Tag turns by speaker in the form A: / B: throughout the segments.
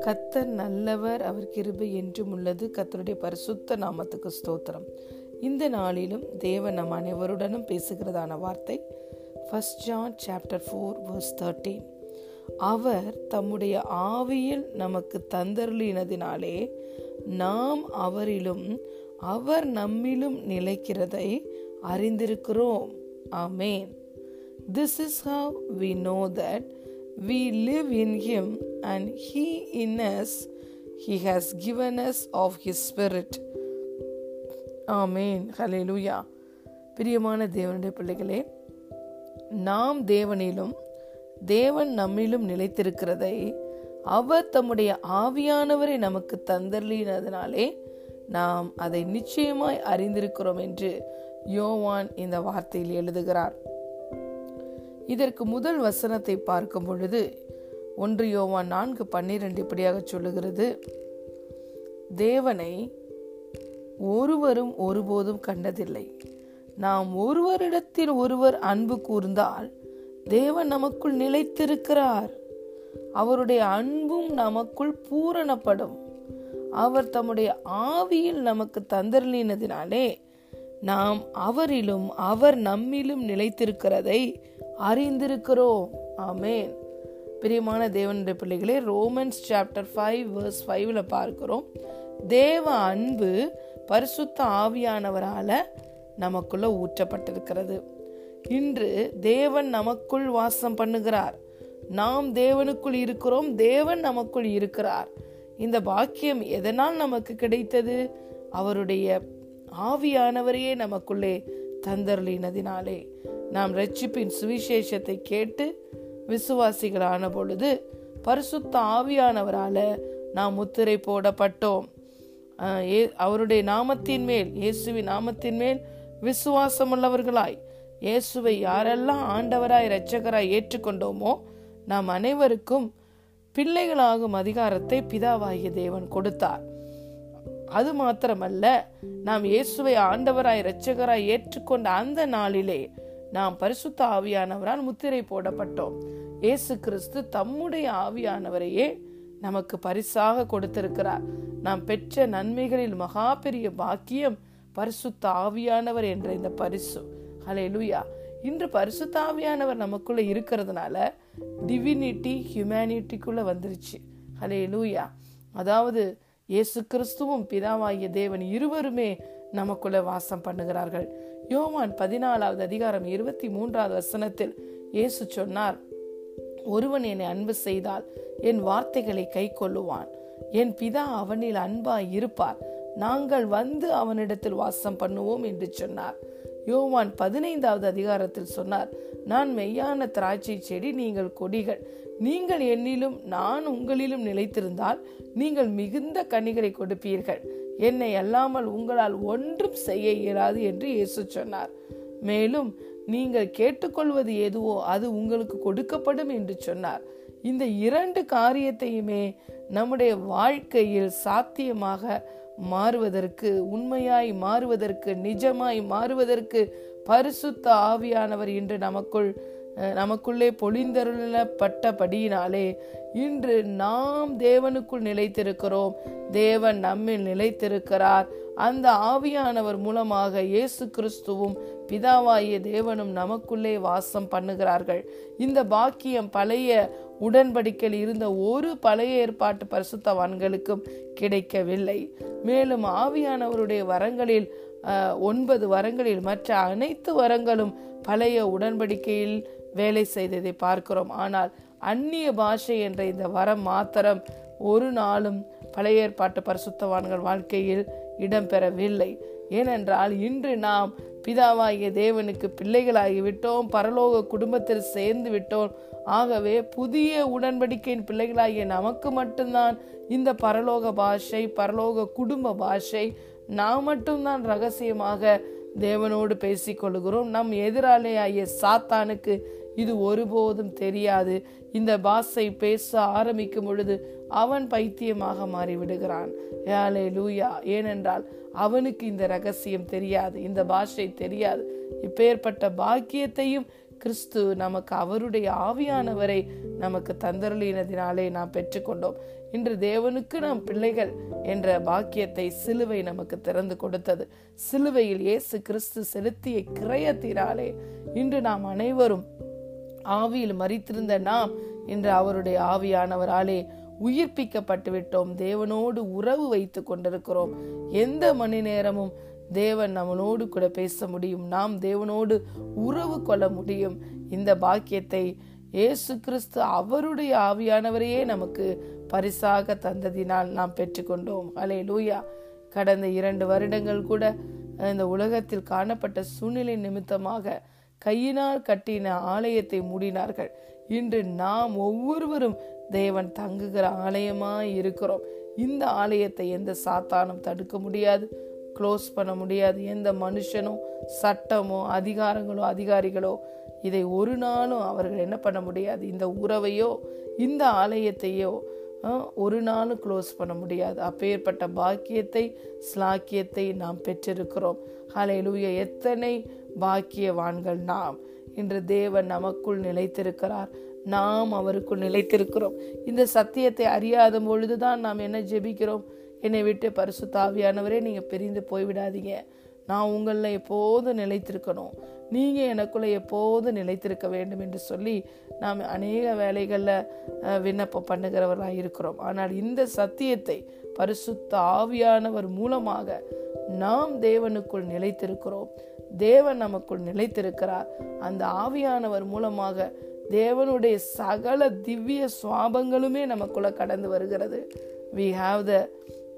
A: கத்தர் நல்லவர் அவர் கிருபை என்றும் உள்ளது. கத்தருடைய பரிசுத்த நாமத்துக்கு ஸ்தோத்திரம். இந்த நாளிலும் தேவன் நம் அனைவருடனும் பேசுகிறதான வார்த்தை first John chapter four verse thirteen அவர் தம்முடைய ஆவியில் நமக்கு தந்தருளினதினாலே நாம் அவரிலும் அவர் நம்மிலும் நிலைக்கிறதை அறிந்திருக்கிறோம். ஆமேன். This is how we know that we live in him and he in us. He has given us of his spirit. ஆமேன் ஹalleluya பிரியமான தேவனுடைய பிள்ளைகளே நாம் தேவனிலும் தேவன் நம்மிலும் நிலைத்திருக்கிறதை அவர் தம்முடைய ஆவியானவரை நமக்கு தந்தர்லினதினாலே நாம் அதை நிச்சயமாய் அறிந்திருக்கிறோம் என்று யோவான் இந்த வார்த்தையில் எழுதுகிறார். இதற்கு முதல் வசனத்தை பார்க்கும் பொழுது ஒன்று யோவான் நான்கு பன்னிரண்டு இப்படியாக சொல்லுகிறது. தேவனை ஒருவரும் ஒருபோதும் கண்டதில்லை. நாம் ஒருவரிடத்தில் ஒருவர் அன்பு கூர்ந்தால் தேவன் நமக்குள் நிலைத்திருக்கிறார். அவருடைய அன்பும் நமக்குள் பூரணப்படும். அவர் தம்முடைய ஆவியில் நமக்கு தந்தர்லினதினாலே நாம் அவரிலும் அவர் நம்மிலும் நிலைத்திருக்கிறதை அறிந்திருக்கிறோம். ஆமேன். பிரியமான தேவனுடைய பிள்ளைகளே ரோமன்ஸ் சாப்டர் ஃபைவ் வேர்ஸ் ஃபைவ்ல பார்க்கிறோம். தேவ அன்பு பரிசுத்த ஆவியானவரால நமக்குள்ள ஊற்றப்பட்டிருக்கிறது. இன்று தேவன் நமக்குள் வாசம் பண்ணுகிறார். நாம் தேவனுக்குள் இருக்கிறோம் தேவன் நமக்குள் இருக்கிறார். இந்த பாக்கியம் எதனால் நமக்கு கிடைத்தது? அவருடைய ஆவியானவரையே நமக்குள்ளே தந்தருளினதினாலே. நாம் ரட்சிப்பின் சுவிசேஷத்தை கேட்டு விசுவாசிகள் ஆன பொழுது பரிசுத்த ஆவியானவரால நாம் முத்திரை போடப்பட்டோம். அவருடைய நாமத்தின் மேல் இயேசுவின் நாமத்தின் மேல் விசுவாசம் உள்ளவர்களாய் இயேசுவை யாரெல்லாம் ஆண்டவராய் இரட்சகராய் ஏற்றுக்கொண்டோமோ நாம் அனைவருக்கும் பிள்ளைகளாகும் அதிகாரத்தை பிதாவாகிய தேவன் கொடுத்தார். அது மாத்திரமல்ல நாம் இயேசுவை ஆண்டவராய் இரட்சகராய் ஏற்றுக்கொண்ட அந்த நாளிலே நாம் பரிசுத்த ஆவியானவரால் முத்திரை போடப்பட்டோம். இயேசு கிறிஸ்து தம்முடைய ஆவியானவரையே நமக்கு பரிசாக கொடுத்திருக்கிறார். நாம் பெற்ற நன்மைகளில் மகா பெரிய பாக்கியம் பரிசுத்த ஆவியானவர் என்ற இந்த பரிசு. ஹலே லூயா இன்று பரிசுத்த ஆவியானவர் நமக்குள்ள இருக்கிறதுனால டிவினிட்டி ஹியூமனிட்டிக்குள்ள வந்துருச்சு. ஹலே லூயா அதாவது இயேசு கிறிஸ்துவும் பிதாவாகிய தேவன் இருவருமே நமக்குள்ள வாசம் பண்ணுகிறார்கள். யோவான் பதினாலாவது அதிகாரம் இருபத்தி மூன்றாவது வசனத்தில் இயேசு சொன்னார் ஒருவன் என்னை அன்பு செய்தால் என் வார்த்தைகளை கை கொள்ளுவான். என் பிதா அவனில் அன்பாய் இருப்பார். நாங்கள் வந்து அவனிடத்தில் வாசம் பண்ணுவோம் என்று சொன்னார். யோவான் பதினைந்தாவது அதிகாரத்தில் சொன்னார் நான் மெய்யான திராட்சை செடி நீங்கள் கொடிகள். நீங்கள் என்னிலும் நான் உங்களிலும் நிலைத்திருந்தால் நீங்கள் மிகுந்த கனிகளை கொடுப்பீர்கள். என்னை அல்லாமல் உங்களால் ஒன்றும் செய்ய இயலாது என்று இயேசு சொன்னார். மேலும் நீங்கள் கேட்டுக்கொள்வது எதுவோ அது உங்களுக்கு கொடுக்கப்படும் என்று சொன்னார். இந்த இரண்டு காரியத்தையுமே நம்முடைய வாழ்க்கையில் சாத்தியமாக மாறுவதற்கு உண்மையாய் மாறுவதற்கு நிஜமாய் மாறுவதற்கு பரிசுத்த ஆவியானவர் இன்று நமக்குள் நமக்குள்ளே பொழிந்தருளப்பட்டபடியினாலே இன்று நாம் தேவனுக்குள் நிலைத்திருக்கிறோம். தேவன் நம்மில் நிலைத்திருக்கிறார். அந்த ஆவியானவர் மூலமாக இயேசு கிறிஸ்துவும் பிதாவாகிய தேவனும் நமக்குள்ளே வாசம் பண்ணுகிறார்கள். இந்த பாக்கியம் பழைய உடன்படிக்கையில் இருந்த ஒரு பழைய ஏற்பாட்டு பரிசுத்தவான்களுக்கும் கிடைக்கவில்லை. மேலும் ஆவியானவருடைய வரங்களில் ஒன்பது வரங்களில் மற்ற அனைத்து வரங்களும் பழைய உடன்படிக்கையில் வேலை செய்ததை பார்க்கிறோம். ஆனால் அந்நிய பாஷை என்ற இந்த வரம் மாத்திரம் ஒரு நாளும் பழைய ஏற்பாட்டு பரிசுத்தவான்கள் வாழ்க்கையில் இடம்பெறவில்லை. ஏனென்றால் இன்று நாம் பிதாவாகிய தேவனுக்கு பிள்ளைகளாகி விட்டோம் பரலோக குடும்பத்தில் சேர்ந்து விட்டோம். ஆகவே புதிய உடன்படிக்கையின் பிள்ளைகளாகிய நமக்கு மட்டும்தான் இந்த பரலோக பாஷை பரலோக குடும்ப பாஷை நாம் மட்டும்தான் ரகசியமாக தேவனோடு பேசிக்கொள்கிறோம். நம் எதிராளியாகிய சாத்தானுக்கு இது ஒருபோதும் தெரியாது. இந்த பாஷை பேச ஆரம்பிக்கும் பொழுது அவன் பைத்தியமாக மாறிவிடுகிறான். ஏலே லூயா ஏனென்றால் அவனுக்கு இந்த ரகசியம் தெரியாது. இந்த பாஷை தெரியாது. இப்பேற்பட்ட பாக்கியத்தையும் கிறிஸ்து நமக்கு அவருடைய ஆவியானவரை நமக்கு தந்தருளினதினாலே நாம் பெற்றுக்கொண்டோம். இன்று தேவனுக்கு நாம் பிள்ளைகள் என்ற பாக்கியத்தை சிலுவை நமக்கு திறந்து கொடுத்தது. சிலுவையில் இயேசு கிறிஸ்து செலுத்திய கிரயத்தினாலே இன்று நாம் அனைவரும் ஆவியில் மறித்திருந்த நாம் இன்று அவருடைய ஆவியானவராலே உயிர்ப்பிக்கப்பட்டு விட்டோம். தேவனோடு உறவு வைத்து கொண்டிருக்கிறோம். எந்த மணி நேரமும் தேவன் நம்மளோடு கூட பேச முடியும். நாம் தேவனோடு உறவு கொள்ள முடியும். இந்த பாக்கியத்தை இயேசு கிறிஸ்து அவருடைய ஆவியானவரையே நமக்கு பரிசாக தந்ததினால் நாம் பெற்றுக்கொண்டோம். அலே லூயா கடந்த இரண்டு வருடங்கள் கூட இந்த உலகத்தில் காணப்பட்ட சூழ்நிலை நிமித்தமாக கையினால் கட்டின ஆலயத்தை மூடினார்கள். இன்று நாம் ஒவ்வொருவரும் தேவன் தங்குகிற ஆலயமாய் இருக்கிறோம். இந்த ஆலயத்தை எந்த சாத்தானும் தடுக்க முடியாது. க்ளோஸ் பண்ண முடியாது. எந்த மனுஷனோ சட்டமோ அதிகாரங்களோ அதிகாரிகளோ இதை ஒரு நாளும் அவர்கள் என்ன பண்ண முடியாது. இந்த உறவையோ இந்த ஆலயத்தையோ ஒரு நாளும் க்ளோஸ் பண்ண முடியாது. அப்பேற்பட்ட பாக்கியத்தை ஸ்லாக்கியத்தை நாம் பெற்றிருக்கிறோம். ஹலையிலுய எத்தனை பாக்கியவான்கள் நாம் இன்று தேவன் நமக்குள் நிலைத்திருக்கிறார். நாம் அவருக்குள் நிலைத்திருக்கிறோம். இந்த சத்தியத்தை அறியாத பொழுதுதான் நாம் என்ன ஜெபிக்கிறோம்? என்னை விட்டு பரிசுத்தாவியானவரே நீங்கள் பிரிந்து போய்விடாதீங்க. நான் உங்களில் எப்போது நிலைத்திருக்கணும். நீங்கள் எனக்குள்ளே எப்போது நிலைத்திருக்க வேண்டும் என்று சொல்லி நாம் அநேக வேலைகளில் விண்ணப்பம் பண்ணுகிறவர்களாக இருக்கிறோம் ஆனால் இந்த சத்தியத்தை பரிசுத்த ஆவியானவர் மூலமாக நாம் தேவனுக்குள் நிலைத்திருக்கிறோம். தேவன் நமக்குள் நிலைத்திருக்கிறார். அந்த ஆவியானவர் மூலமாக தேவனுடைய சகல திவ்ய சுவாபங்களுமே நமக்குள்ள கடந்து வருகிறது. We have the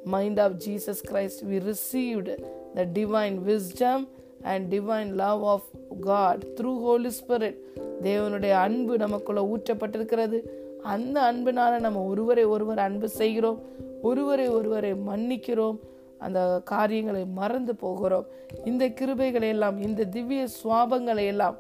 A: mind of Jesus Christ we received the divine wisdom and divine love of God through Holy Spirit தேவனுடைய அன்பு நமக்குள்ள ஊற்றப்பட்டிருக்கிறது. அந்த அன்பினால நம்ம ஒருவரை ஒருவர் அன்பு செய்கிறோம். ஒருவரை ஒருவரை மன்னிக்கிறோம். அந்த காரியங்களை மறந்து போகிறோம். இந்த கிருபைகளை எல்லாம் இந்த திவ்ய சுவாபங்களை எல்லாம்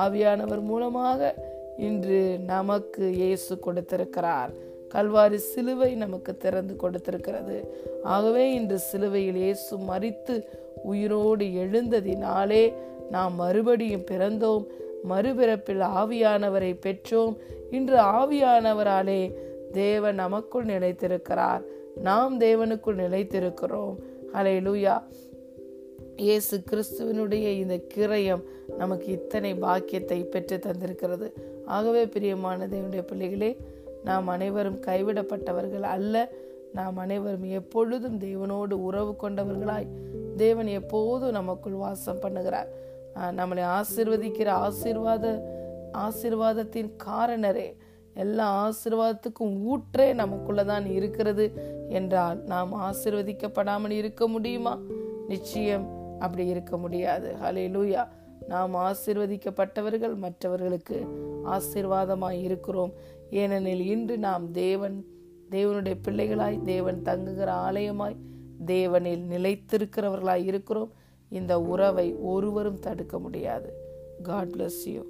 A: ஆவியானவர் மூலமாக இன்று நமக்கு இயேசு கொடுத்திருக்கிறார். கல்வாரி சிலுவை நமக்கு திறந்து கொடுத்திருக்கிறது. ஆகவே இன்று சிலுவையில் இயேசு மறித்து உயிரோடு எழுந்ததினாலே நாம் மறுபடியும் பிறந்தோம். மறுபிறப்பில் ஆவியானவரை பெற்றோம். இன்று ஆவியானவராலே தேவன் நமக்குள் நிலைத்திருக்கிறார். நாம் தேவனுக்குள் நிலைத்திருக்கிறோம். ஹலே லூயா இயேசு கிறிஸ்துவனுடைய இந்த கிரயம் நமக்கு இத்தனை பாக்கியத்தை பெற்று தந்திருக்கிறது. ஆகவே பிரியமான தேவனுடைய பிள்ளைகளே நாம் அனைவரும் கைவிடப்பட்டவர்கள் அல்ல. நாம் அனைவரும் எப்பொழுதும் தேவனோடு உறவு கொண்டவர்களாய் தேவன் எப்போதும் நமக்குள் வாசம் பண்ணுகிறார். நம்மளை ஆசிர்வதிக்கிற ஆசிர்வாத ஆசிர்வாதத்தின் காரணரே. எல்லா ஆசிர்வாதத்துக்கும் ஊற்றே நமக்குள்ளதான் இருக்கிறது என்றால் நாம் ஆசிர்வதிக்கப்படாமல் இருக்க முடியுமா? நிச்சயம் அப்படி இருக்க முடியாது. ஹலே லூயா நாம் ஆசிர்வதிக்கப்பட்டவர்கள் மற்றவர்களுக்கு ஆசிர்வாதமாய் இருக்கிறோம். ஏனெனில் இன்று நாம் தேவன் தேவனுடைய பிள்ளைகளாய் தேவன் தங்குகிற ஆலயமாய் தேவனில் நிலைத்திருக்கிறவர்களாய் இருக்கிறோம். இந்த உறவை ஒருவரும் தடுக்க முடியாது. God bless you